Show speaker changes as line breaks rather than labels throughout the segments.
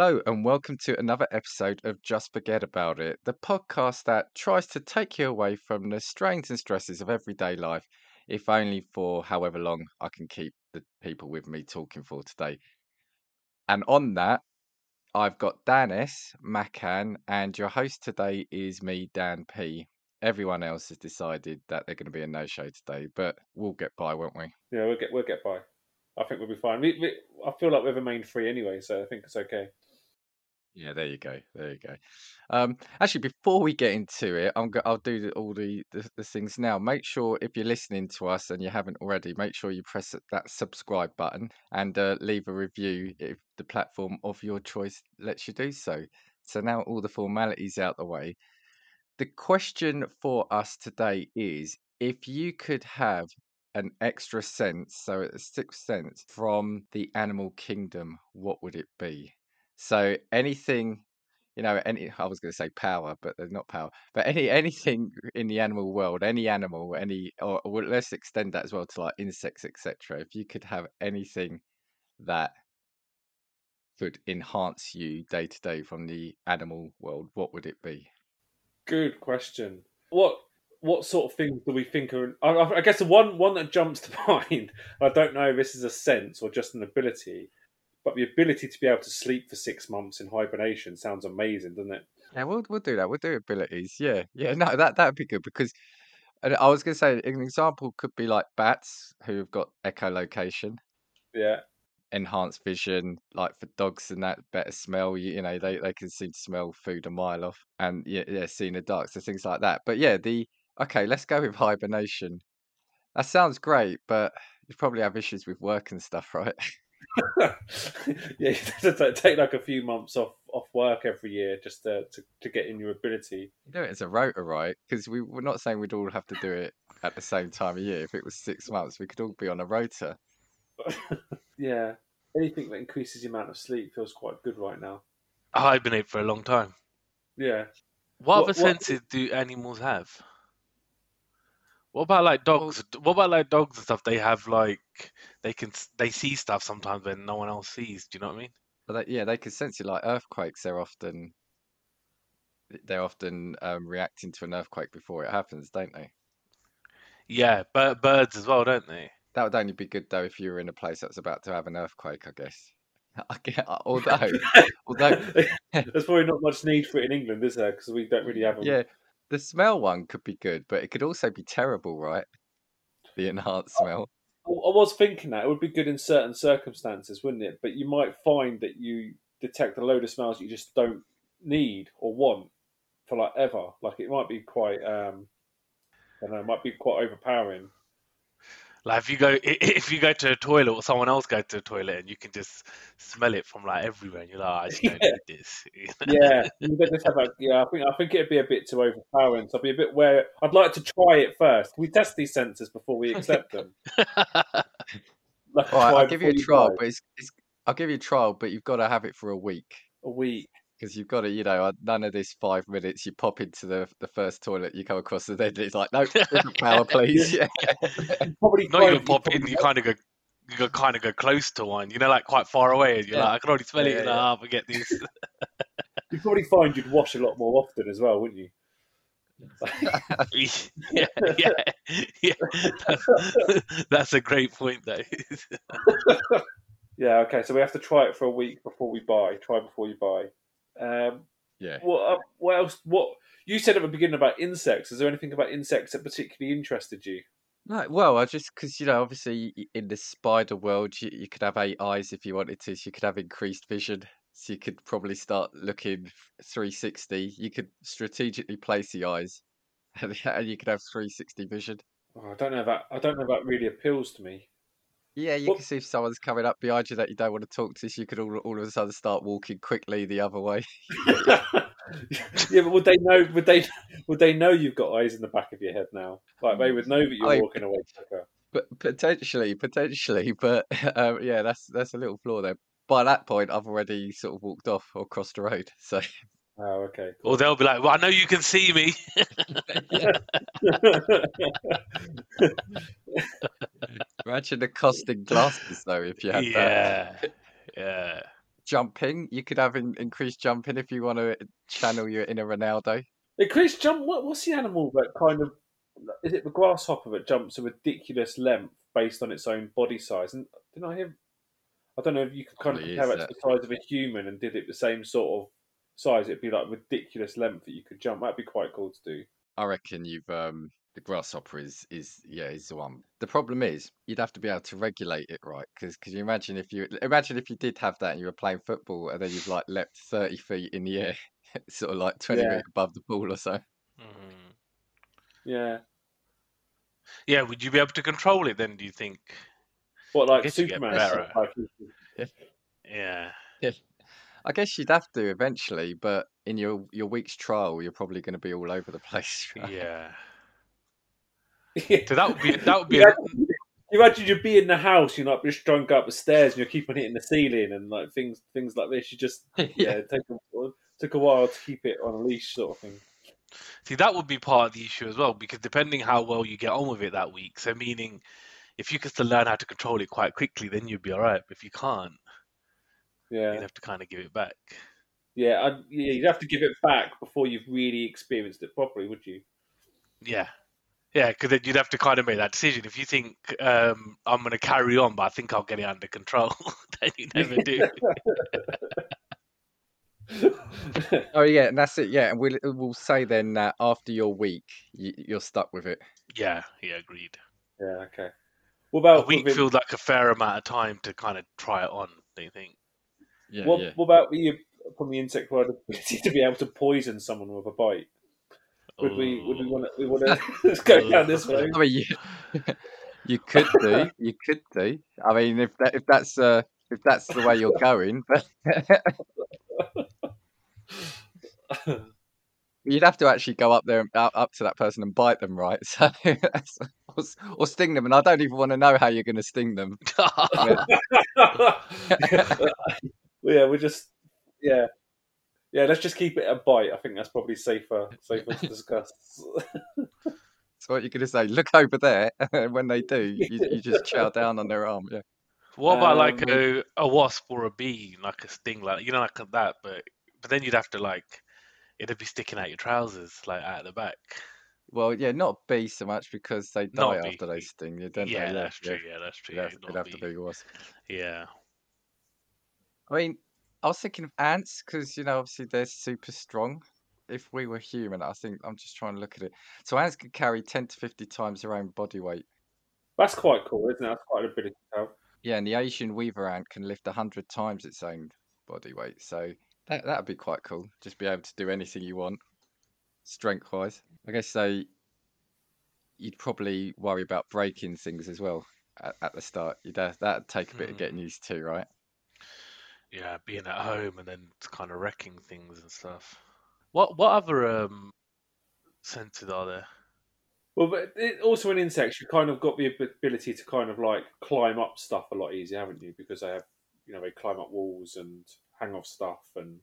Hello, and welcome to another episode of Just Forget About It, the podcast that tries to take you away from the strains and stresses of everyday life, if only for however long I can keep the people with me talking for today. And on that, I've got Dan S, Makhan, and your host today is me, Dan P. Everyone else has decided that they're going to be a no-show today, but we'll get by, won't we?
Yeah, we'll get we'll get by. I think we'll be fine. We, we, I feel like we've remained free anyway, so I think it's okay.
Yeah, there you go. There you go. Um, actually, before we get into it, I'm go- I'll do the, all the, the the things now. Make sure if you're listening to us and you haven't already, make sure you press that subscribe button and uh, leave a review if the platform of your choice lets you do so. So now all the formalities out the way. The question for us today is: if you could have an extra sense, so a sixth sense from the animal kingdom, what would it be? So anything, you know, any I was going to say power, but they're not power. But any anything in the animal world, any animal, any or, or let's extend that as well to like insects, etc. If you could have anything that could enhance you day to day from the animal world, what would it be?
Good question. What what sort of things do we think are? I, I guess the one one that jumps to mind. I don't know if this is a sense or just an ability, but the ability to be able to sleep for six months in hibernation sounds amazing, doesn't it?
Yeah, we'll we'll do that. We'll do abilities. Yeah, yeah. No, that that'd be good because and I was going to say an example could be like bats who've got echolocation.
Yeah.
enhanced vision, like for dogs and that better smell. You, you know, they, they can seem to smell food a mile off, and yeah, yeah, see in the dark, so things like that. But yeah, the okay, let's go with hibernation. That sounds great, but you probably have issues with work and stuff, right?
yeah, you have take like a few months off off work every year just to to, to get in your ability.
You do it as a rota, right? Because we we're not saying we'd all have to do it at the same time of year. If it was six months, we could all be on a rota.
yeah, anything that increases the amount of sleep feels quite good right now.
I hibernate for a long time.
Yeah.
What,
What-
other
what-
senses do animals have? What about like dogs? What about like dogs and stuff? They have like they can they see stuff sometimes when no one else sees. Do you know what I mean?
But they, yeah, they can sense it like earthquakes. They're often they're often um, reacting to an earthquake before it happens, don't they?
Yeah, but birds as well, don't they?
That would only be good though if you were in a place that's about to have an earthquake, I guess. I get, although, although,
There's probably not much need for it in England, is there? Because we don't really have them.
yeah, the smell one could be good, but it could also be terrible, right? The enhanced smell.
I I was thinking that it would be good in certain circumstances, wouldn't it? But you might find that you detect a load of smells that you just don't need or want for like ever. Like it might be quite, um, I don't know, it might be quite overpowering.
Like if you go if you go to a toilet or someone else goes to the toilet and you can just smell it from like everywhere, and you're like, "Oh, I just don't
Yeah.
need this.
Yeah, you just have like, yeah. I think I think it'd be a bit too overpowering. So I'd be a bit where I'd like to try it first. We test these sensors before we accept them. Like a
All right, I'll give you a trial,
buy.
but it's, it's I'll give you a trial, but you've got to have it for a week
a week.
Because you've got to, you know, uh, none of this five minutes. You pop into the the first toilet you come across, and then it's like, no, power, please. Yeah.
Probably
Not
find
even pop in. You kind of go. You go kind of go close to one, you know, like quite far away, and you're
Yeah.
like, I can already smell
Yeah,
it.
yeah,
and
yeah.
ah, forget this.
You'd probably find you'd wash a lot more often as well, wouldn't you?
yeah, yeah, yeah. That's, that's a great point, though.
Yeah. Okay. So we have to try it for a week before we buy. Try before you buy. Um,
yeah.
what? Uh, what else? What you said at the beginning about insects? Is there anything about insects that particularly interested you?
No, well, I just because you know, obviously, in the spider world, you, you could have eight eyes if you wanted to. So you could have increased vision. So you could probably start looking f- 360. You could strategically place the eyes, and and you could have 360 vision.
Oh, I don't know that. I don't know if that really appeals to me.
Yeah, you
What-
can see if someone's coming up behind you that you don't want to talk to. So you could all all of a sudden start walking quickly the other way.
yeah, but would they know? Would they? Would they know you've got eyes in the back of your head now? Like they would know that you're
I-
walking away quicker.
But potentially, potentially, but um, yeah, that's that's a little flaw there. By that point, I've already sort of walked off or crossed the road. So
Oh, okay.
or they'll be like, "Well, I know you can see me."
imagine the costing glasses though if you had that.
yeah, yeah.
jumping. You could have in, increased jumping if you want to channel your inner Ronaldo.
Increased jump. What, what's the animal that kind of is it the grasshopper that jumps a ridiculous length based on its own body size? And didn't I hear? I don't know if you could kind of compare it to the size of a human and did it the same sort of size. It'd be like ridiculous length that you could jump. That'd be quite cool to do.
I reckon you've um the grasshopper is is yeah is the one. The problem is you'd have to be able to regulate it right because because you imagine if you imagine if you did have that and you were playing football and then you've like leapt thirty feet in the air, sort of like twenty
Yeah.
feet above the ball or so.
Mhm.
Yeah.
Yeah, would you be able to control it then? Do you think?
What like
guess you get
Superman?
better.
Like,
Yeah.
I guess you'd have to eventually, but in your your week's trial, you're probably going to be all over the place. right?
Yeah.
yeah.
So that would be that would be.
Yeah.
A,
You imagine you'd be in the house, you're like just drunk up the stairs, and you're keeping hitting the ceiling and like things things like this. You just yeah,
yeah.
it took a, took a while to keep it on a leash, sort of thing.
see, that would be part of the issue as well because depending how well you get on with it that week. So meaning, if you could still learn how to control it quite quickly, then you'd be all right. But if you can't,
Yeah,
you'd have to kind of give it back.
yeah, I'd, yeah. You'd have to give it back before you've really experienced it properly, would you?
Yeah. Yeah, because then you'd have to kind of make that decision. If you think um, I'm going to carry on, but I think I'll get it under control, then you never do.
Oh yeah, and that's it. Yeah, and we'll we'll say then that after your week, you, you're stuck with it.
yeah, yeah, agreed.
yeah, okay. What
A
about
week
within-
feels like a fair amount of time to kind of try it on. Do you think?
Yeah,
what,
yeah.
what about the from the insect world ability to be able to poison someone with a bite? Would we would we want to we want to let's go down this way?
I mean, you, you could do, you could do. I mean, if that if that's uh if that's the way you're going, but you'd have to actually go up there and up, up to that person and bite them, right? So that's, or, or sting them, and I don't even want to know how you're going to sting them.
Well, yeah, we're just yeah. Yeah, let's just keep it a bite. I think that's probably safer safer to discuss.
So what you're going to say? Look over there. and when they do, you, you just chow down on their arm. Yeah.
What about like
Um,
a, a wasp or a bee, like a sting, like you know, like that? But but then you'd have to like it'd be sticking out your trousers, like out the back.
Well, yeah, not bee so much because they die
Not bee.
after they sting you, don't
yeah,
they?
that's true. Yeah, that's true.
It'd
Yeah,
have,
not
it'd have to
bee.
be wasp.
Yeah.
I mean, I was thinking of ants because you know, obviously they're super strong. If we were human, I think I'm just trying to look at it. So ants could carry ten to fifty times their own body weight.
That's quite cool, isn't it? That's quite an ability to have.
Yeah, and the Asian weaver ant can lift hundred times its own body weight. So that that'd be quite cool. Just be able to do anything you want, strength wise. I guess so. You'd probably worry about breaking things as well at, at the start. You'd have, that'd take a bit of
Mm.
getting used to, right?
Yeah, being at home and then kind of wrecking things and stuff. What what other um senses are there?
Well, but it, also in insects, you kind of got the ability to kind of like climb up stuff a lot easier, haven't you? Because they have, you know, they climb up walls and hang off stuff. And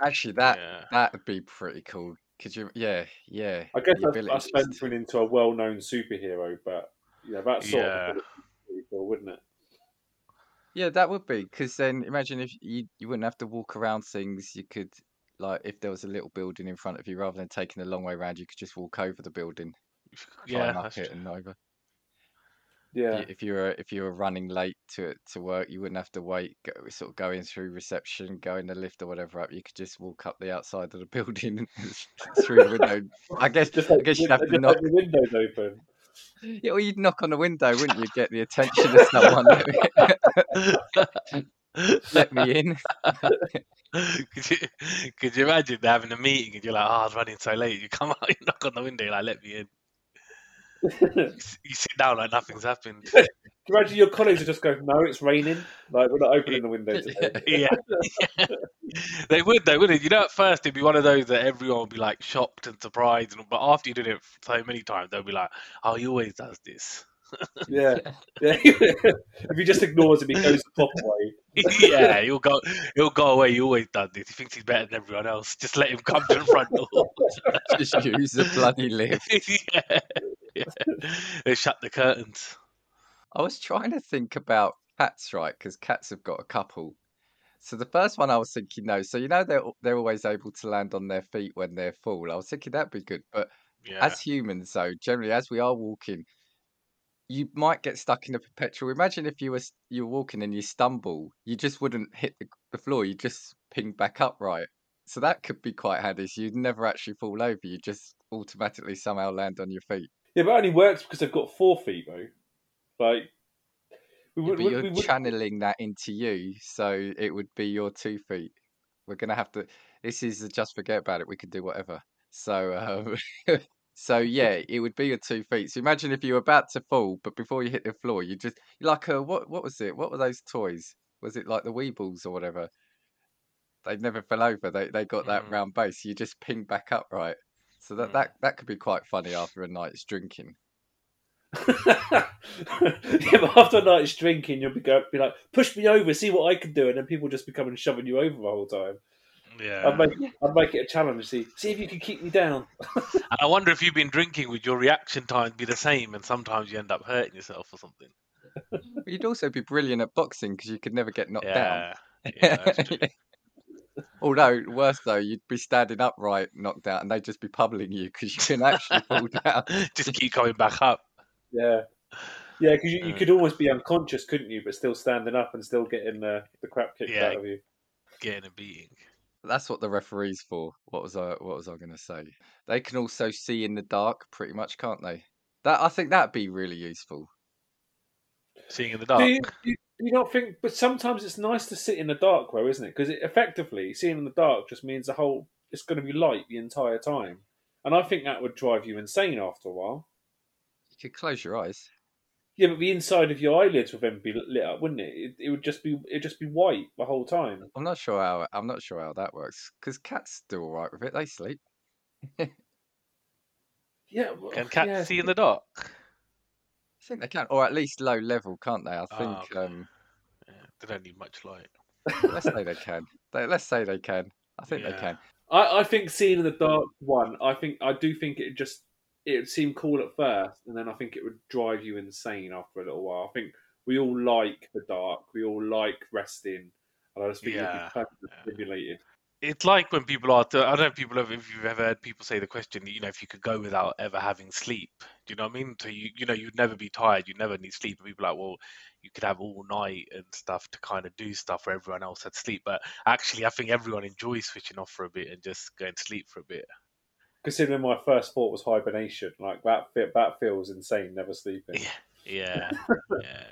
Actually, that
yeah.
that'd be pretty cool. Could you? Yeah, yeah.
I guess
the
that's,
ability
that's venturing into a well-known superhero, but you know that sort
Yeah.
of ability would be cool, wouldn't it?
Yeah, that would be because then imagine if you you wouldn't have to walk around things. You could like if there was a little building in front of you, rather than taking a long way around, you could just walk over the building,
Yeah,
climb up
that's
it,
true.
and over. If
Yeah,
you- If you were if you were running late to to work, you wouldn't have to wait, go, sort of going through reception, going the lift or whatever up. You could just walk up the outside of the building through the window. I guess
just
I
like,
guess you'd have to
like
knock.
the windows open.
Yeah, well, you'd knock on the window, wouldn't you? Get the attention of someone. Let me in.
could you could you imagine having a meeting and you're like, oh, I was running so late. You come out, you knock on the window, you're like, let me in. You sit down like nothing's happened.
Can you imagine your colleagues are just going, "No, it's raining. Like we're not opening the window today."
yeah. they would though, wouldn't it? You know, at first it'd be one of those that everyone would be like shocked and surprised, and but after you did it so many times, they'll be like, "Oh, he always does this."
Yeah, yeah. if he just ignores him, he goes the proper way.
yeah, he'll go, he'll go away. He always does this. He thinks he's better than everyone else. Just let him come to the front door.
Just use the bloody lift.
yeah. yeah. They shut the curtains.
I was trying to think about cats, right? Because cats have got a couple. So the first one I was thinking no. So you know they're they're always able to land on their feet when they're full. I was thinking that'd be good, but
Yeah.
as humans, though, generally as we are walking, you might get stuck in a perpetual. Imagine if you were you were walking and you stumble, you just wouldn't hit the, the floor. You just ping back upright. So that could be quite handy. So you'd never actually fall over. You just automatically somehow land on your feet.
Yeah, but it only works because they've got four feet, though. Like, we
Yeah,
would,
but you're
we
channeling that into you, so it would be your two feet. We're gonna have to. This is just forget about it. We can do whatever. So, um, so yeah, it would be your two feet. So imagine if you were about to fall, but before you hit the floor, you just like a what? What was it? What were those toys? Was it like the Weebles or whatever? They never fell over. They they got that
Mm.
round base. You just ping back up, right? So that
Mm.
that that could be quite funny after a night's drinking.
yeah, but after a night's drinking, you'll be, go, be like, push me over, see what I can do, and then people just be coming and shoving you over the whole time.
yeah.
I'd make, I'd make it a challenge. See, see if you can keep me down.
And I wonder if you've been drinking, would your reaction time be the same? And sometimes you end up hurting yourself or something.
You'd also be brilliant at boxing because you could never get knocked down.
Yeah. Yeah, that's true.
Although worse though, you'd be standing upright, knocked out, and they'd just be pummeling you because you can actually fall down.
Just keep coming back up.
Yeah, yeah, because you, you
Uh.
could almost be unconscious, couldn't you? But still standing up and still getting the, the crap kicked
Yeah.
out of you.
Getting a beating.
That's what the referee's for. What was I? What was I going to say? They can also see in the dark, pretty much, can't they? That I think that'd be really useful.
Seeing in the
Do
dark.
you, do you not think? But sometimes it's nice to sit in the dark, though, isn't it? Because it, effectively, seeing in the dark just means the whole it's going to be light the entire time, and I think that would drive you insane after a while.
You could close your eyes.
Yeah, but the inside of your eyelids would then be lit up, wouldn't it? It, it would just be it'd just be white the whole time.
I'm not sure how. I'm not sure how that works because cats do all right with it. They sleep.
Yeah, well,
Can cats
yeah.
see in the dark?
I think they can, or at least low level, can't they? I think.
okay.
um
Yeah, they don't need much light.
Let's say they can. They, let's say they can. I think they can.
I, I think seeing in the dark one, I think I do think it just it would seem cool at first, and then I think it would drive you insane after a little while. I think we all like the dark, we all like resting, and I just think
Yeah.
you'd be stimulated.
It's like when people are. I don't know if people have. If you've ever heard people say the question, you know, if you could go without ever having sleep, do you know what I mean? So you, you know, you'd never be tired. You'd never need sleep. And people are like, well, you could have all night and stuff to kind of do stuff where everyone else had sleep. But actually, I think everyone enjoys switching off for a bit and just going to sleep for a bit.
Considering my first thought was hibernation, like that fe- that feels insane. Never sleeping.
Yeah, yeah.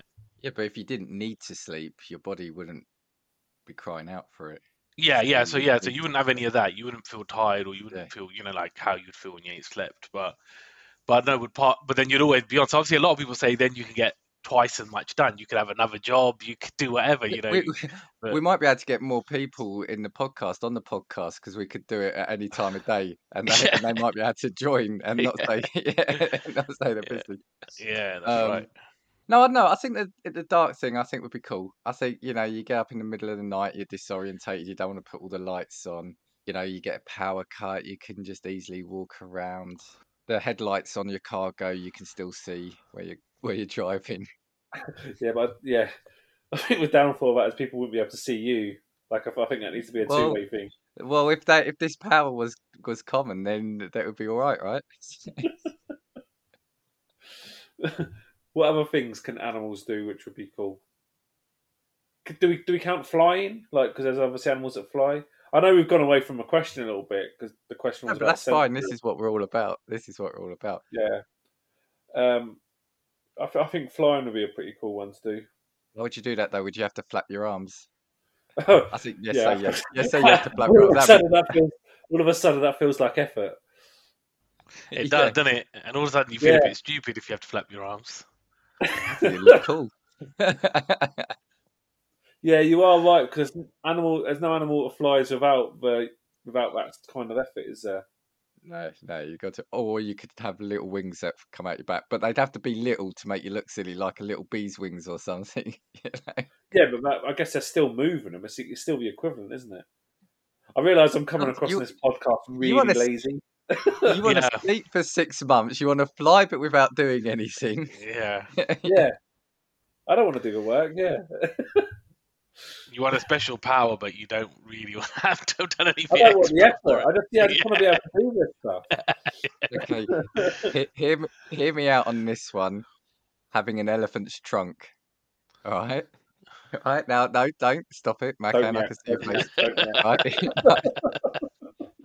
Yeah, but if you didn't need to sleep, your body wouldn't be crying out for it.
Yeah, yeah. So yeah, so you wouldn't have any of that. You wouldn't feel tired, or you wouldn't
Yeah.
feel, you know, like how you'd feel when you ain't slept. But, but no, would part. But then you'd always be on. So obviously, a lot of people say then you can get twice as much done. You could have another job. You could do whatever. You know.
we,
but-
we might be able to get more people in the podcast on the podcast because we could do it at any time of day, and they, and they might be able to join and not
Yeah.
say yeah, not say they're
Yeah.
busy.
yeah, that's
Um,
right.
No, no, I think the the dark thing I think would be cool. I think you know you get up in the middle of the night, you're disorientated, you don't want to put all the lights on. You know, you get a power cut, you can just easily walk around. The headlights on your car go, you can still see where you where you're driving.
Yeah, but yeah, I think the downfall of that is people wouldn't be able to see you. Like, I think that needs to be a
Well-
two way thing.
Well, if that if this power was was common, then that would be all right, right?
what other things can animals do which would be cool? Do we do we count flying? Like, because there's obviously animals that fly. I know we've gone away from the question a little bit because the question
No,
was
but
about
that's fine. This is what we're all about. This is what we're all about.
yeah. Um, I, th- I think flying would be a pretty cool one to do.
Why would you do that though? Would you have to flap your arms?
Oh,
I think yes,
Yeah.
say yes. Yes, say yes to flap your
all, of
arms.
a
That'd
sudden that feels, all of a sudden that feels like effort.
be-
It
yeah,
does, doesn't it? And all of a sudden you feel a bit stupid if you have to flap your arms.
you look cool.
Yeah, you are right because animal. There's no animal that flies without the without that kind of effort, is there?
No, no, you got to, or you could have little wings that come out your back, but they'd have to be little to make you look silly, like a little bee's wings or something. you know?
Yeah, but that, I guess they're still moving them. It's, it's still the equivalent, isn't it? I realise I'm coming across
you-
this podcast really
wanna
lazy.
You want to
Yeah.
sleep for six months, you want to fly, but without doing anything.
Yeah.
yeah, I don't want to do the work. Yeah,
You want a special power, but you don't really want to have to have done
I
anything.
don't want the
for
effort. I just, yeah, I just want to be able to do this stuff.
Okay, he- hear, me- hear me out on this one. Having an elephant's trunk. All right. All right. Now, no, don't stop it,
Don't
Makhan. I can see your face.
don't yet.
All right.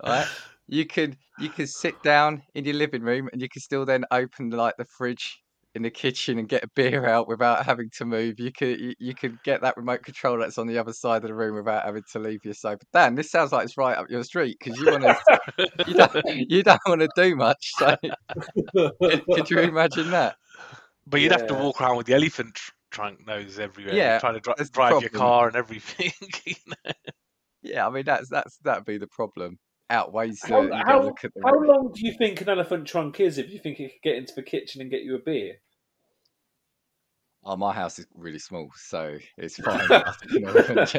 All right. You could you could sit down in your living room and you can still then open like the fridge in the kitchen and get a beer out without having to move. You could you, you could get that remote control that's on the other side of the room without having to leave your sofa. Dan, this sounds like it's right up your street because you want to you don't you don't want to do much. So could, could you imagine that?
But you'd have to walk around with the elephant tr- trunk nose everywhere,
Yeah,
trying to dri-
that's the
drive your car and everything. you know?
Yeah, I mean that's that's that'd be the problem. Outweighs the
How,
you
how,
look at the
how long do you think an elephant trunk is if you think it could get into the kitchen and get you a beer?
Oh, my house is really small, so it's fine. An elephant,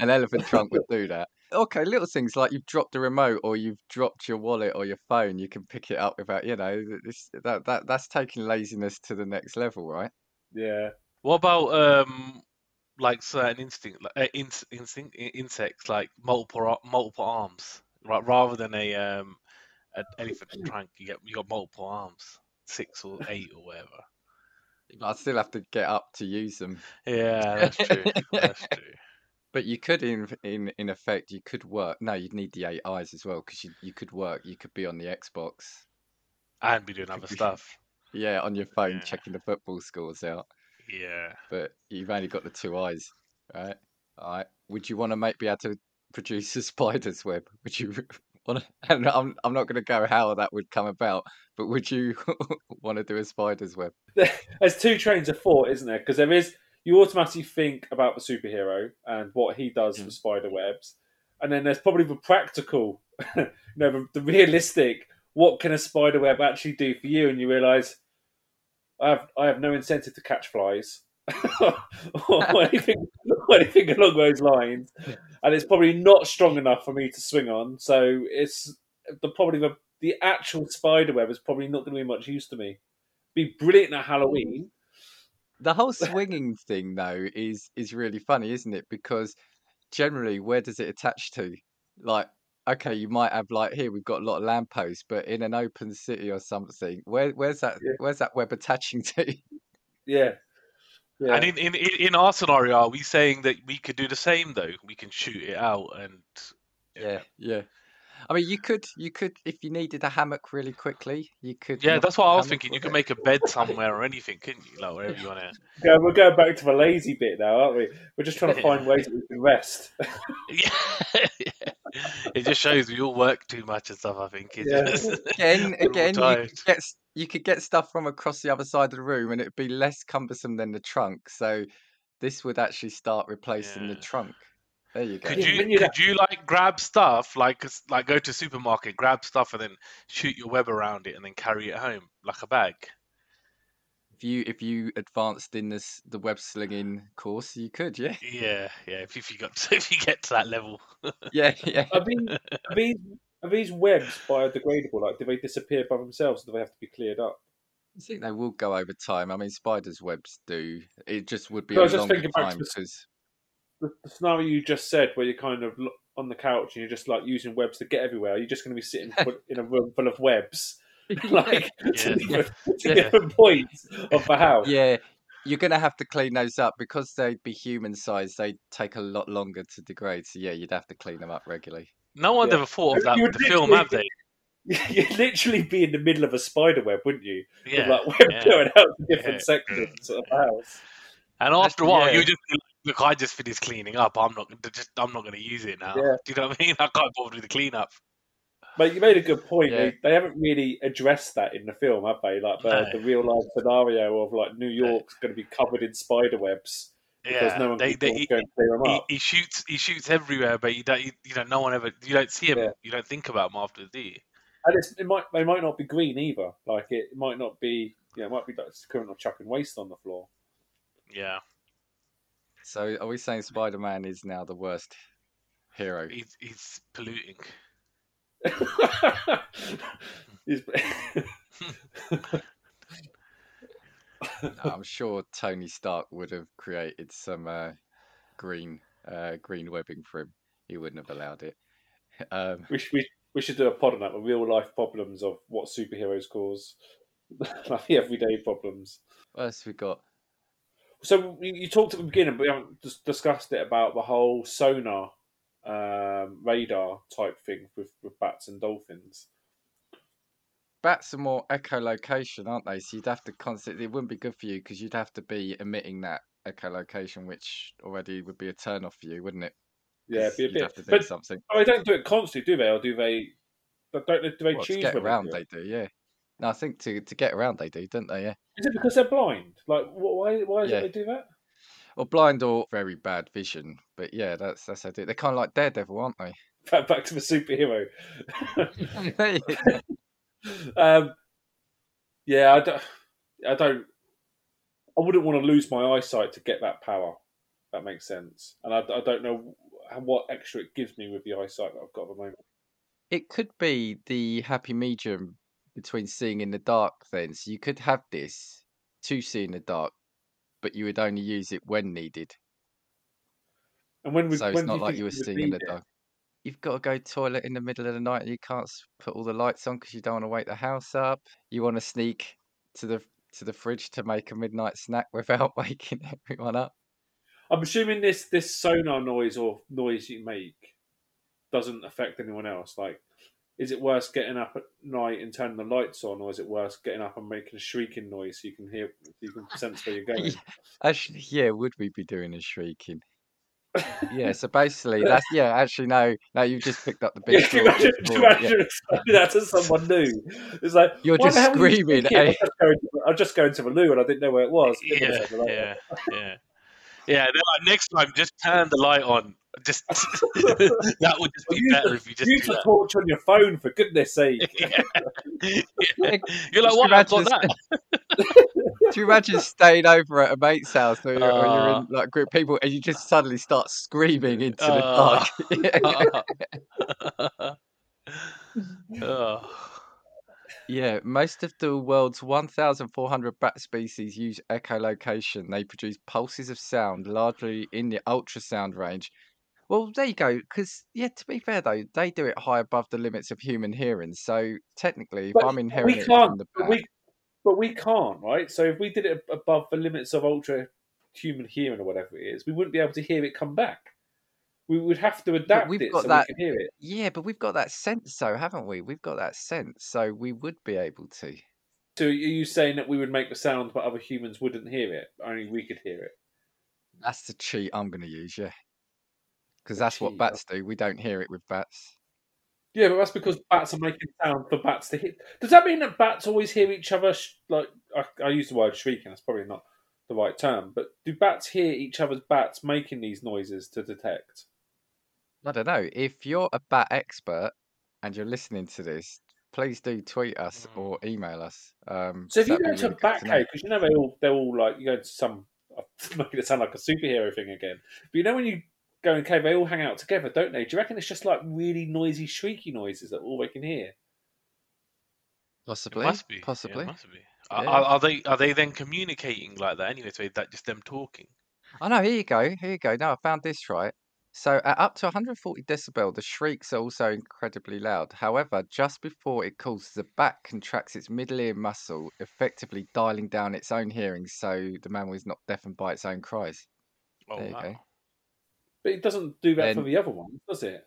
an elephant trunk would do that. Okay, little things like you've dropped a remote or you've dropped your wallet or your phone, you can pick it up without, you know, this that that that's taking laziness to the next level, right?
Yeah.
What about um, like certain instinct, like, uh, in, instinct i- insects, like multiple multiple arms, right? Rather than a um, an elephant trunk, you get you got multiple arms, six or eight or whatever.
But I still have to get up to use them.
Yeah, that's true. That's true.
But you could, in in in effect, you could work. No, you'd need the eight eyes as well because you you could work. You could be on the Xbox,
And be doing other stuff.
yeah, on your phone
Yeah.
checking the football scores out.
Yeah.
but you've only got the two eyes, right? All right. Would you want to make be able to produce a spider's web? Would you want to? And I'm I'm not going to go how that would come about, but would you want to do a spider's web?
There's two trains of thought, isn't there? Because there is you automatically think about the superhero and what he does
Mm.
for spider webs, and then there's probably the practical, you know, the, the realistic. What can a spider web actually do for you? And you realise, I have I have no incentive to catch flies. or anything, anything along those lines, and it's probably not strong enough for me to swing on. So it's the probably the, the actual spider web is probably not going to be much use to me. Be brilliant at Halloween. Mm-hmm.
The whole swinging thing, though, is is really funny, isn't it? Because generally, where does it attach to? Like, okay, you might have like here we've got a lot of lampposts, but in an open city or something, where where's that
Yeah.
where's that web attaching to?
Yeah. Yeah.
And in, in in in our scenario, are we saying that we could do the same though? We can shoot it out and
Yeah, yeah. I mean, you could, you could, if you needed a hammock really quickly, you could.
Yeah, that's
the
what I was thinking. You
could
make a bed somewhere or anything, couldn't you? Like wherever you want to.
Yeah, we're going back to the lazy bit now, aren't we? We're just trying to find ways that we can rest.
Yeah. it just shows we all work too much and stuff. I think. It's
Yeah.
just-
Again, again, you could get you could get stuff from across the other side of the room, and it'd be less cumbersome than the trunk. So this would actually start replacing the trunk. There you go.
Could you
then you'd
could you like grab stuff like like go to supermarket, grab stuff, and then shoot your web around it, and then carry it home like a bag?
If you if you advanced in this the web slinging course, you could, yeah,
Yeah, yeah. If, if you got to, if you get to that level,
yeah, yeah.
Are these, are these are these webs biodegradable? Like, do they disappear by themselves? Or do they have to be cleared up?
I think they will go over time. I mean, spiders' webs do. It just would be
No, I
a
was
longer
thinking back to
time because
The, the scenario you just said, where you're kind of on the couch and you're just like using webs to get everywhere, you're just going to be sitting in a room full of webs, like to,
Yeah.
different, to
Yeah.
different points of the house.
Yeah, you're gonna have to clean those up because they'd be human sized. They take a lot longer to degrade. So yeah, you'd have to clean them up regularly.
no one
Yeah.
ever thought of that
You
with the film, have they?
You'd literally be in the middle of a spider web, wouldn't you?
Yeah.
With like webs
yeah.
going out to different
Yeah.
sections of the mm. house.
And after a while,
yeah.
you just be like, look, I just finished cleaning up. I'm not gonna just I'm not going to use it now.
Yeah.
Do you know what I mean? I can't bother with the cleanup.
But you made a good point.
Yeah.
They, they haven't really addressed that in the film, have they? Like the,
No.
the real life scenario of like New York's going to be covered in spider webs because
Yeah,
no one
they,
can
they, he,
clear them
he,
up.
he shoots he shoots everywhere, but you don't you, you know no one ever you don't see him.
Yeah.
You don't think about him after, do you?
And it's, it might they might not be green either. Like it, it might not be. You know, it might be like criminal chucking waste on the floor.
Yeah,
So are we saying Spider Man is now the worst hero?
he's he's polluting.
It's-
No, I'm sure Tony Stark would have created some uh, green uh, green webbing for him. He wouldn't have allowed it. Um,
We should, we, we should do a pod on that, the real life problems of what superheroes cause, like the everyday problems.
what else we got?
So you, you talked at the beginning, but we haven't dis- discussed it about the whole sonar um, radar type thing with, with bats and dolphins.
Bats are more echolocation, aren't they? So you'd have to constantly. It wouldn't be good for you because you'd have to be emitting that echolocation, which already would be a turn off for you, wouldn't it?
Yeah, be a
you'd
bit.
have to do
But
something.
oh, they don't do it constantly, do they? Or do they? Don't do they
Well, to
choose
get
when
around,
they do it?
they do. Yeah. No, I think to to get around, they do, don't they? Yeah.
Is it because they're blind? Like, why? Why is
Yeah.
it they do that?
Or blind or very bad vision. But yeah, that's that's how they do. it. They're kind of like Daredevil, aren't they?
Back, back to the superhero.
Yeah.
um, yeah, I don't. I don't. I wouldn't want to lose my eyesight to get that power. That makes sense, and I, I don't know what extra it gives me with the eyesight that I've got at the moment.
It could be the happy medium between seeing in the dark, then. So you could have this to see in the dark, but you would only use it when needed.
And when we,
So it's not
you
like you were seeing in the
it?
dark. You've got to go toilet in the middle of the night and you can't put all the lights on because you don't want to wake the house up. You want to sneak to the to the fridge to make a midnight snack without waking everyone up.
I'm assuming this this sonar noise or noise you make doesn't affect anyone else. Like, is it worse getting up at night and turning the lights on, or is it worse getting up and making a shrieking noise so you can hear, so you can sense where you're going?
Yeah, Actually, yeah, would we be doing a shrieking? Yeah, so basically that's yeah, actually no, no, you've just picked up the
Yeah,
big
can you imagine, can you
before yeah.
that to someone new? It's like
You're just
the hell were you
screaming.
I'm
eh?
just going to, I'm just going to the loo and I didn't know where it was. Give
Yeah, yeah, yeah. Yeah, they're like, next time, just turn the light on. Just that would just be
Use
better
the-
if you just
Use
a
torch on your phone for goodness sake.
Yeah.
Yeah,
You're like,
Just
what? I've got that.
Do you imagine staying over at a mate's house or you're, or you're
Uh.
in like group people and you just suddenly start screaming into the
Uh.
dark?
oh.
Yeah, most of the world's 1,400 bat species use echolocation. They produce pulses of sound, largely in the ultrasound range. Well, there you go. Because, yeah, to be fair though, they do it high above the limits of human hearing. So technically, if
But
I'm
we
inheriting it
can't.
the
But we, but we can't, right? So if we did it above the limits of ultra human hearing or whatever it is, we wouldn't be able to hear it come back. We would have to adapt
we've
it
got
so
that-
we can hear it.
yeah, but we've got that sense, though, haven't we? We've got that sense, so we would be able to.
So are you saying that we would make the sound, but other humans wouldn't hear it? Only we could hear it.
That's the cheat I'm going to use, yeah. Because that's what bats do. We don't hear it with bats.
Yeah, but that's because bats are making sound for bats to hit. Does that mean that bats always hear each other? Sh- like I, I use the word shrieking. That's probably not the right term. But do bats hear each other's bats making these noises to detect?
I don't know. If you're a bat expert and you're listening to this, please do tweet us
Mm.
or email us. Um,
So if you
that'd
go
be
to a
really good
bat cave, because you know they all they're all like you go to some I'm making it sound like a superhero thing again. But you know when you go in cave, they all hang out together, don't they? Do you reckon it's just like really noisy, shrieky noises that all they can hear?
It
Possibly,
must be.
possibly.
Yeah, it must be. Are,
Yeah.
are, are they are they then communicating like that anyway? So is that just them talking?
Oh no, here you go. Here you go. No, I found this right. So at up to 140 decibel, the shrieks are also incredibly loud. However, just before it calls, the bat contracts its middle ear muscle, effectively dialing down its own hearing, so the mammal is not deafened by its own cries.
Oh
There you
wow.
go.
But it doesn't do that for the other one, does it?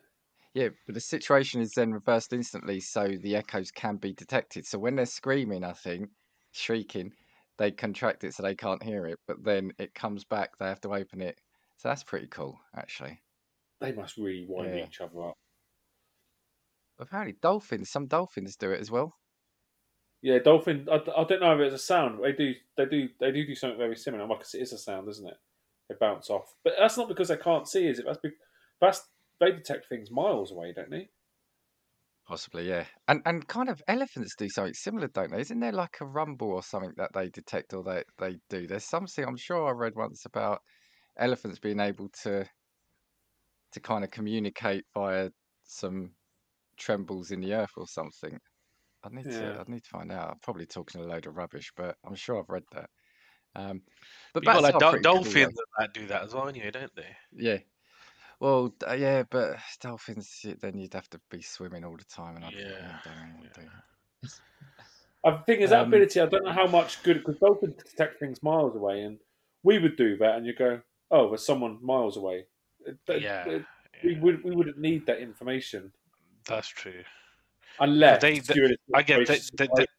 Yeah, but the situation is then reversed instantly, so the echoes can be detected. So when they're screaming, I think, shrieking, they contract it so they can't hear it, but then it comes back, they have to open it. So that's pretty cool, actually.
They must really wind
Yeah.
each other up.
Apparently, dolphins, some dolphins do it as well.
Yeah, dolphin. I, I don't know if it's a sound. They do. They do. They do do something very similar. Like it is a sound, isn't it? They bounce off, but that's not because they can't see, is it? That's, be, that's they detect things miles away, don't they?
Possibly, yeah. And and kind of elephants do something similar, don't they? Isn't there like a rumble or something that they detect or they, they do? There's something I'm sure I read once about elephants being able to to kind of communicate via some trembles in the earth or something. I need to I need to find out. I'm probably talking a load of rubbish, but I'm sure I've read that. Um, but
You got like
are
dol-
pretty cool,
dolphins that do that as well, anyway, don't they?
Yeah. Well, uh, yeah, but dolphins, then you'd have to be swimming all the time, and I don't,
Yeah,
I don't want to do.
I think is that
Um,
ability. I don't know how much good because dolphins detect things miles away, and we would do that, and you go, "Oh, there's someone miles away." It- it-
Yeah,
we
yeah,
would we wouldn't need that information
that's true.
unless
they- they-
you're in a
I get they,
situation
they,
like-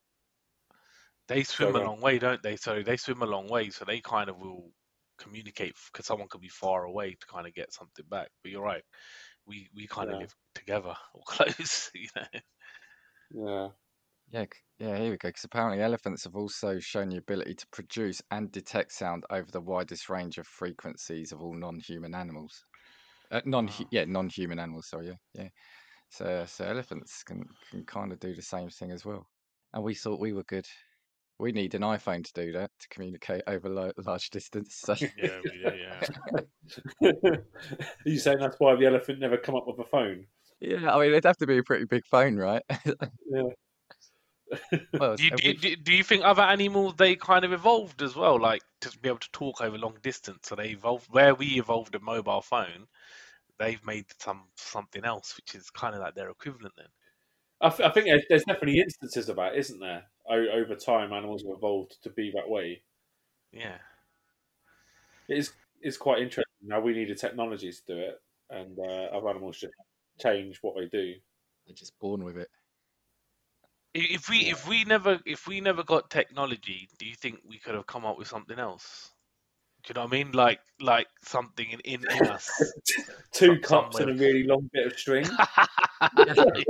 they, they swim
go
a long way, don't they? So they swim a long way, so they kind of will communicate because someone could be far away to kind of get something back. But you're right, we we kind of live together or close, you know.
yeah.
Yeah, yeah, here we go. Because apparently elephants have also shown the ability to produce and detect sound over the widest range of frequencies of all non-human animals. Uh, non,
Wow.
yeah, non-human animals. Sorry, yeah, yeah. So, so elephants can can kind of do the same thing as well. And we thought we were good. We need an iPhone to do that to communicate over lo- large distance. So,
Yeah, we do, yeah.
Are you saying that's why the elephant never come up with a phone?
yeah, I mean it'd have to be a pretty big phone, right?
Yeah.
well,
Do you, do, you,
we've-
do do you think other animals they kind of evolved as well, like to be able to talk over long distance? So they evolved where we evolved a mobile phone. They've made some something else, which is kind of like their equivalent then.
I, th- I think there's, there's definitely instances of that, isn't there? O- over time, animals have evolved to be that way.
Yeah,
It is it's quite interesting. Now we need the technology to do it, and uh, other animals just change what they do.
they're just born with it.
If we
Yeah.
if we never if we never got technology, do you think we could have come up with something else? Do you know what I mean? Like like something in in, in us.
Two
Some-
cups
some
and a really long bit of string.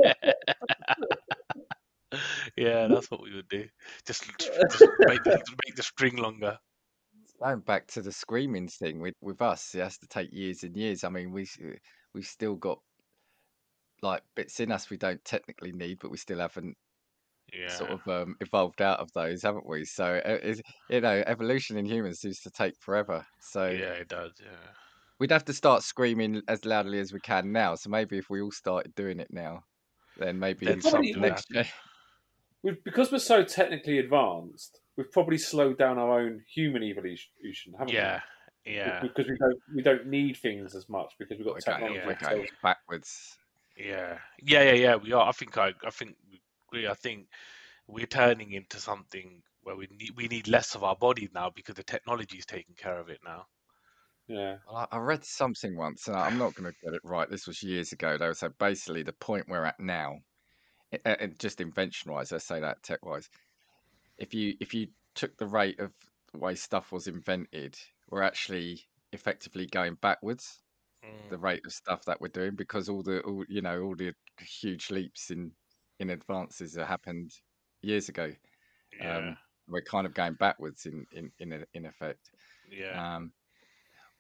yeah. Yeah, that's what we would do. Just, just make, the, make the string longer.
Going back to the screaming thing with with us, it has to take years and years. I mean, we we've still got like bits in us we don't technically need, but we still haven't
Yeah.
sort of um, evolved out of those, haven't we? So uh, it's, you know, evolution in humans seems to take forever. So
yeah, it does. Yeah.
we'd have to start screaming as loudly as we can now. So maybe if we all started doing it now, then maybe
Then
something
next
We've, because we're so technically advanced, we've probably slowed down our own human evolution, haven't
Yeah.
we?
Yeah. Yeah.
Because we don't we don't need things as much because we've got
we're
technology.
we're
So-
backwards.
Yeah. Yeah. Yeah. Yeah. We are. I think. I. I think. we agree. I think we're turning into something where we need we need less of our body now because the technology is taking care of it now.
yeah.
Well, I I read something once, and I- I'm not going to get it right. This was years ago, though. So basically, the point we're at now, i- uh, just invention-wise, let's say that tech-wise, if you if you took the rate of the way stuff was invented, we're actually effectively going backwards.
Mm.
The rate of stuff that we're doing because all the all, you know all the huge leaps in in advances that happened years ago.
Yeah.
Um, we're kind of going backwards in in in, in effect.
yeah.
Um,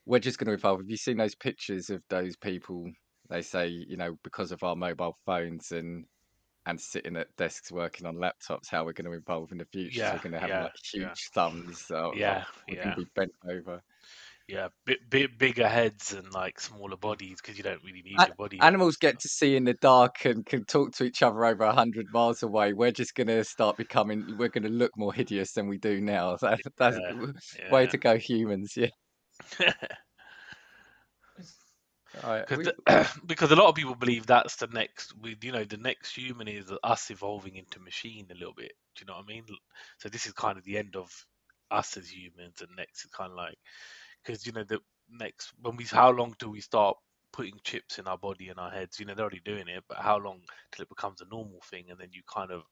we're just going to evolve. Have you seen those pictures of those people? They say, you know, because of our mobile phones and and sitting at desks working on laptops, how we're going to evolve in the future. So
Yeah,
we're going to have
yeah,
like huge
yeah.
thumbs. So
Yeah,
we're
yeah.
be bent over.
Yeah. Bit, bit bigger heads and like smaller bodies because you don't really need
A-
your body.
Animals get to see in the dark and can talk to each other over a hundred miles away. We're just going to start becoming. We're going to look more hideous than we do now. That, that's way to go, humans. Yeah. Right,
because
we-
because a lot of people believe that's the next we you know the next human is us evolving into machine a little bit. Do you know what i mean? So this is kind of the end of us as humans and next is kind of like because you know the next when we how long do we start putting chips in our body and our heads? You know they're already doing it but how long till it becomes a normal thing and then you kind of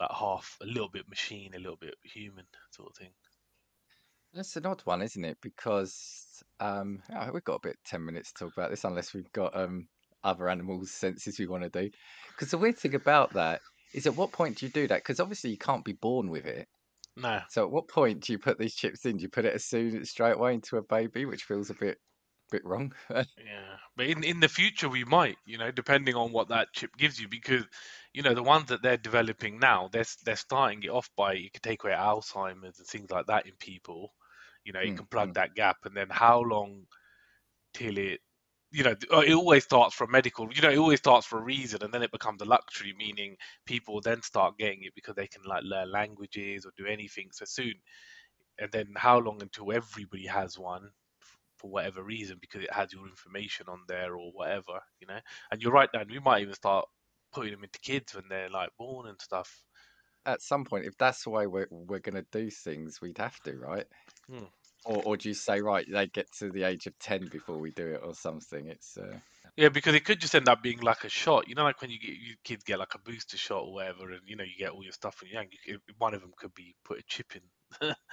like half a little bit machine a little bit human sort of thing
That's an odd one, isn't it? Because um, oh, we've got a bit ten minutes to talk about this, unless we've got um other animals' senses we want to do. Because the weird thing about that is, at what point do you do that? Because obviously you can't be born with it.
nah
So at what point do you put these chips in? Do you put it as soon straight away into a baby, which feels a bit bit wrong?
Yeah, but in in the future we might, you know, depending on what that chip gives you, because you know the ones that they're developing now, they're they're starting it off by you can take away Alzheimer's and things like that in people. You know, you
Mm,
can plug
mm.
that gap, and then how long till it, you know, uh, it always starts from medical. You know, it always starts for a reason, and then it becomes a luxury, meaning people then start getting it because they can like learn languages or do anything. So soon, and then how long until everybody has one for whatever reason because it has your information on there or whatever, you know. And you're right, Dan. We might even start putting them into kids when they're like born and stuff.
At some point, if that's the way we're we're gonna do things, we'd have to, right?
Hmm.
Or or do you say right? They get to the age of ten before we do it, or something? It's uh...
Yeah, because it could just end up being like a shot. You know, like when you get you kids get like a booster shot or whatever, and you know you get all your stuff and young. You, could- one of them could be put a chip in,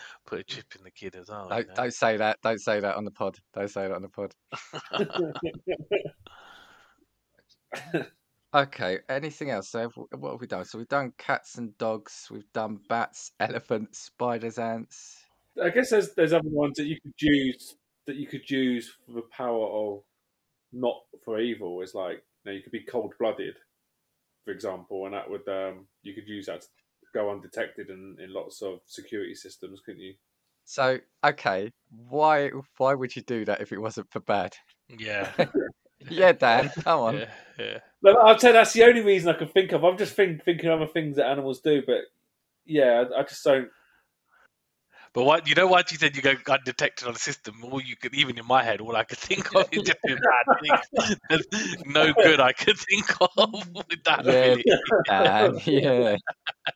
put a chip in the kid as well. you
don't
know?
don't say that. Don't say that on the pod. Don't say that on the pod. Okay. Anything else? So what have we done? So we've done cats and dogs. We've done bats, elephants, spiders, ants.
I guess there's there's other ones that you could use that you could use for the power of not for evil. Is like you know you could be cold blooded, for example, and that would um you could use that to go undetected in, in lots of security systems, couldn't you?
So okay, why why would you do that if it wasn't for bad?
Yeah,
Yeah, Dan, come on.
yeah, yeah.
Look, I'd say that's the only reason I can think of. I'm just think, thinking of other things that animals do, but yeah, I, I just don't.
But what you know, once you said you go undetected on the system, all you could even in my head, all I could think of is just doing bad things. There's no good I could think of with that.
Yeah,
Really.
Dan, yeah.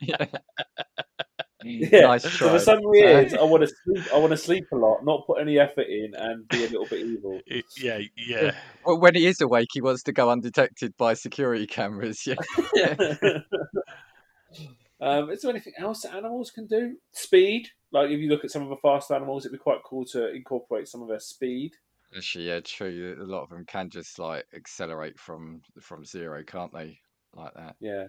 yeah.
Yeah.
Nice
So
try.
for some reason, I want to sleep. I want to sleep a lot, not put any effort in, and be a little bit evil.
It- yeah, yeah.
Well, when he is awake, he wants to go undetected by security cameras. Yeah.
Um, is there anything else that animals can do? Speed, like if you look at some of the fast animals, it'd be quite cool to incorporate some of their speed.
Actually, yeah, true. A lot of them can just like accelerate from from zero, can't they? Like that.
Yeah.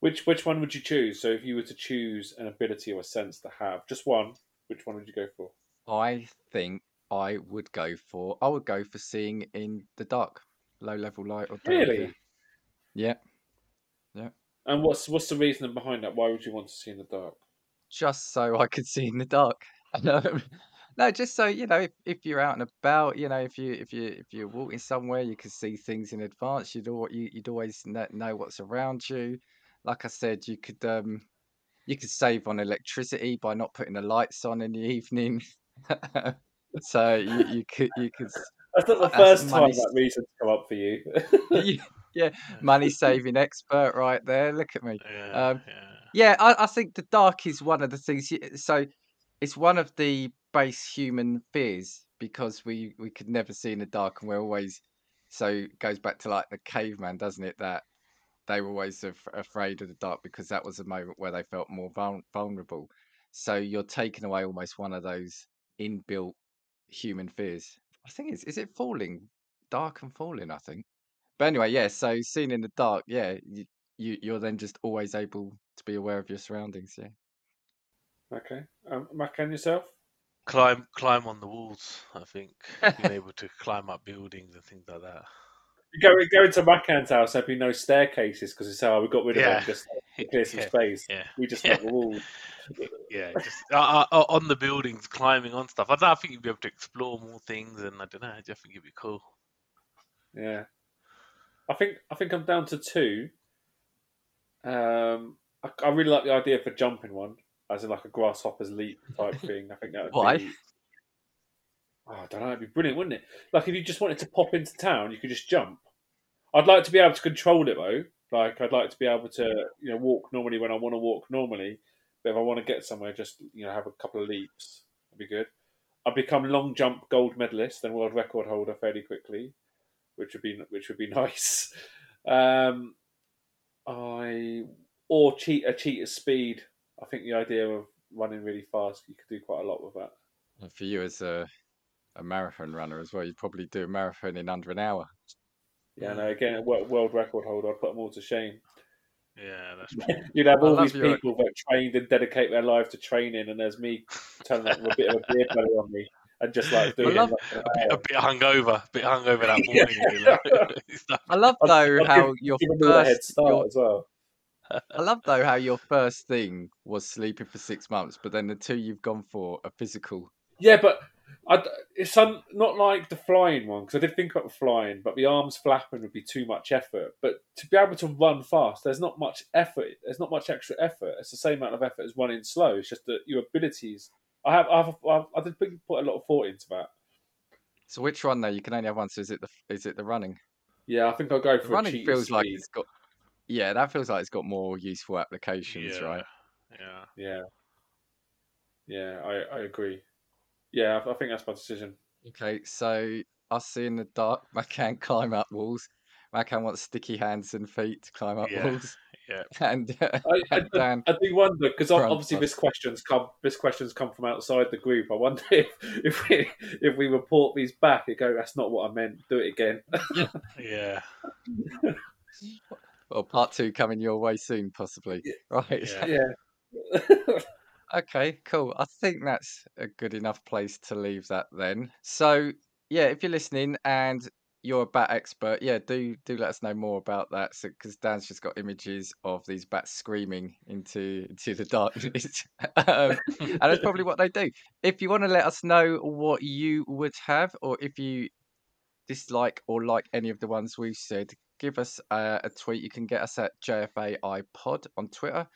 Which which one would you choose? So if you were to choose an ability or a sense to have, just one, which one would you go for?
I think I would go for. I would go for seeing in the dark, low level light or dark.
Really?
Yeah.
And what's what's the reasoning behind that? Why would you want to see in the dark?
just so I could see in the dark. no, no, just so you know, if, if you're out and about, you know, if you if you if you're walking somewhere, you can see things in advance. You'd al- you, you'd always know, know what's around you. Like I said, you could um you could save on electricity by not putting the lights on in the evening. so you, you could you could
That's not the first time
money-
that reason's come up for you.
yeah money saving expert right there. Look at me.
Yeah,
Um,
yeah.
Yeah, I, I think the dark is one of the things. So it's one of the base human fears because we we could never see in the dark, and we're always. So it goes back to like the caveman, doesn't it? That they were always af- afraid of the dark because that was a moment where they felt more vul- vulnerable. So you're taking away almost one of those inbuilt human fears. I think it's is it falling, dark and falling. I think. But anyway, yeah. So seeing in the dark, yeah, you, you you're then just always able to be aware of your surroundings. Yeah.
okay. Um, Makhan yourself?
Climb, climb on the walls. I think being able to climb up buildings and things like that.
You go, go into Makhan's house, there'd be no staircases because it's how we got rid of
Yeah.
them just to clear some
Yeah,
space.
yeah,
We just
yeah.
got the walls.
yeah. Just uh, uh, on the buildings, climbing on stuff. I, don't, I think you'd be able to explore more things, and I don't know. I just think it'd be cool.
Yeah. I think I think I'm down to two. Um, I, I really like the idea for jumping one, as in like a grasshopper's leap type thing. I think that would
Why?
be. Oh, I don't know. It'd be brilliant, wouldn't it? Like if you just wanted to pop into town, you could just jump. I'd like to be able to control it though. Like I'd like to be able to, you know, walk normally when I want to walk normally. But if I want to get somewhere, just you know, have a couple of leaps. That'd be good. I'd become long jump gold medalist and world record holder fairly quickly, which would be which would be nice. Um, I or cheat a cheat at speed. I think the idea of running really fast, you could do quite a lot with that.
And for you as a a marathon runner as well, you'd probably do a marathon in under an hour.
Yeah, no, again, a world record holder, I'd put them all to shame.
Yeah, that's true.
You'd have
I
all
love
these
your-
people that trained and dedicate their life to training, and there's me telling them with a bit of a beard belly on me and just like doing
love-
it. Like
a bit,
an
a bit hungover, a bit hungover that morning. you know. It's
I love though
I'd
how
give-
your
give them head
first
start
your,
as well.
I love though how your first thing was sleeping for six months, but then the two you've gone for are physical.
Yeah, but I, it's un, not like the flying one because I did think about the flying, but the arms flapping would be too much effort. But to be able to run fast, there's not much effort. There's not much extra effort. It's the same amount of effort as running slow. It's just that your abilities I have, I've, I've, I did put put a lot of thought into that.
So which one though? You can only have one. So is it the is it the running?
Yeah, I think I'll go for a
running
cheat
feels like it's got. Yeah, that feels like it's got more useful applications,
yeah,
right?
Yeah.
Yeah, yeah, I, I agree. Yeah, I, I think that's my decision.
Okay, so us seeing the dark, Makhan climb up walls. Makhan wants sticky hands and feet to climb up
Yeah,
walls,
yeah.
and, uh,
I, I,
and Dan.
I do wonder because obviously
us.
this questions come this questions come from outside the group. I wonder if if we if we report these back, it go that's not what I meant. Do it again.
Yeah.
Well, part two coming your way soon, possibly. Right.
Yeah.
yeah.
Okay, cool. I think that's a good enough place to leave that then. So, yeah, if you're listening and you're a bat expert, yeah, do do let us know more about that. So, because Dan's just got images of these bats screaming into into the darkness, um, and that's probably what they do. If you want to let us know what you would have, or if you dislike or like any of the ones we've said, give us a, a tweet. You can get us at JFAI Pod on Twitter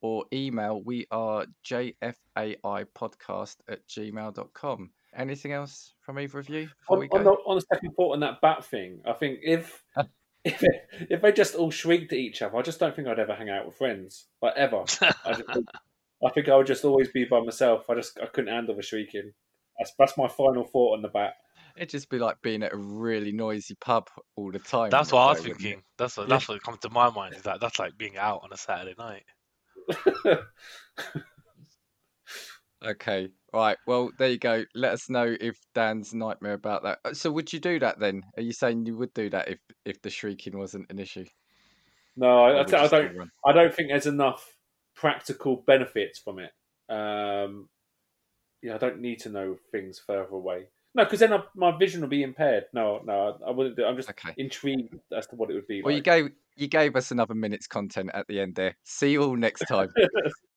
or email. We are jfaipodcast at gmail.com. Anything else from either of you before
on,
we
on,
go?
the, on the second thought on that bat thing, I think if if they, if they just all shrieked at each other, I just don't think I'd ever hang out with friends, like ever. I, just, think- I think I would just always be by myself. I just I couldn't handle the shrieking. That's that's my final thought on the bat.
It'd just be like being at a really noisy pub all the time.
That's what I was
way, wouldn't it?
thinking. That's what,
Yeah.
that's what comes to my mind. Is that that's like being out on a Saturday night.
Okay. Right. Well, there you go. Let us know if Dan's nightmare about that. Uh, So, would you do that then? Are you saying you would do that if if the shrieking wasn't an issue?
no, I, I, I don't.
run?
I don't think there's enough practical benefits from it. Um, yeah, I don't need to know things further away. No, because then I, my vision will be impaired. No, no, I wouldn't do. I'm just
Okay.
intrigued as to what it would be
Well, you gave you gave us another minute's content at the end there. See you all next time.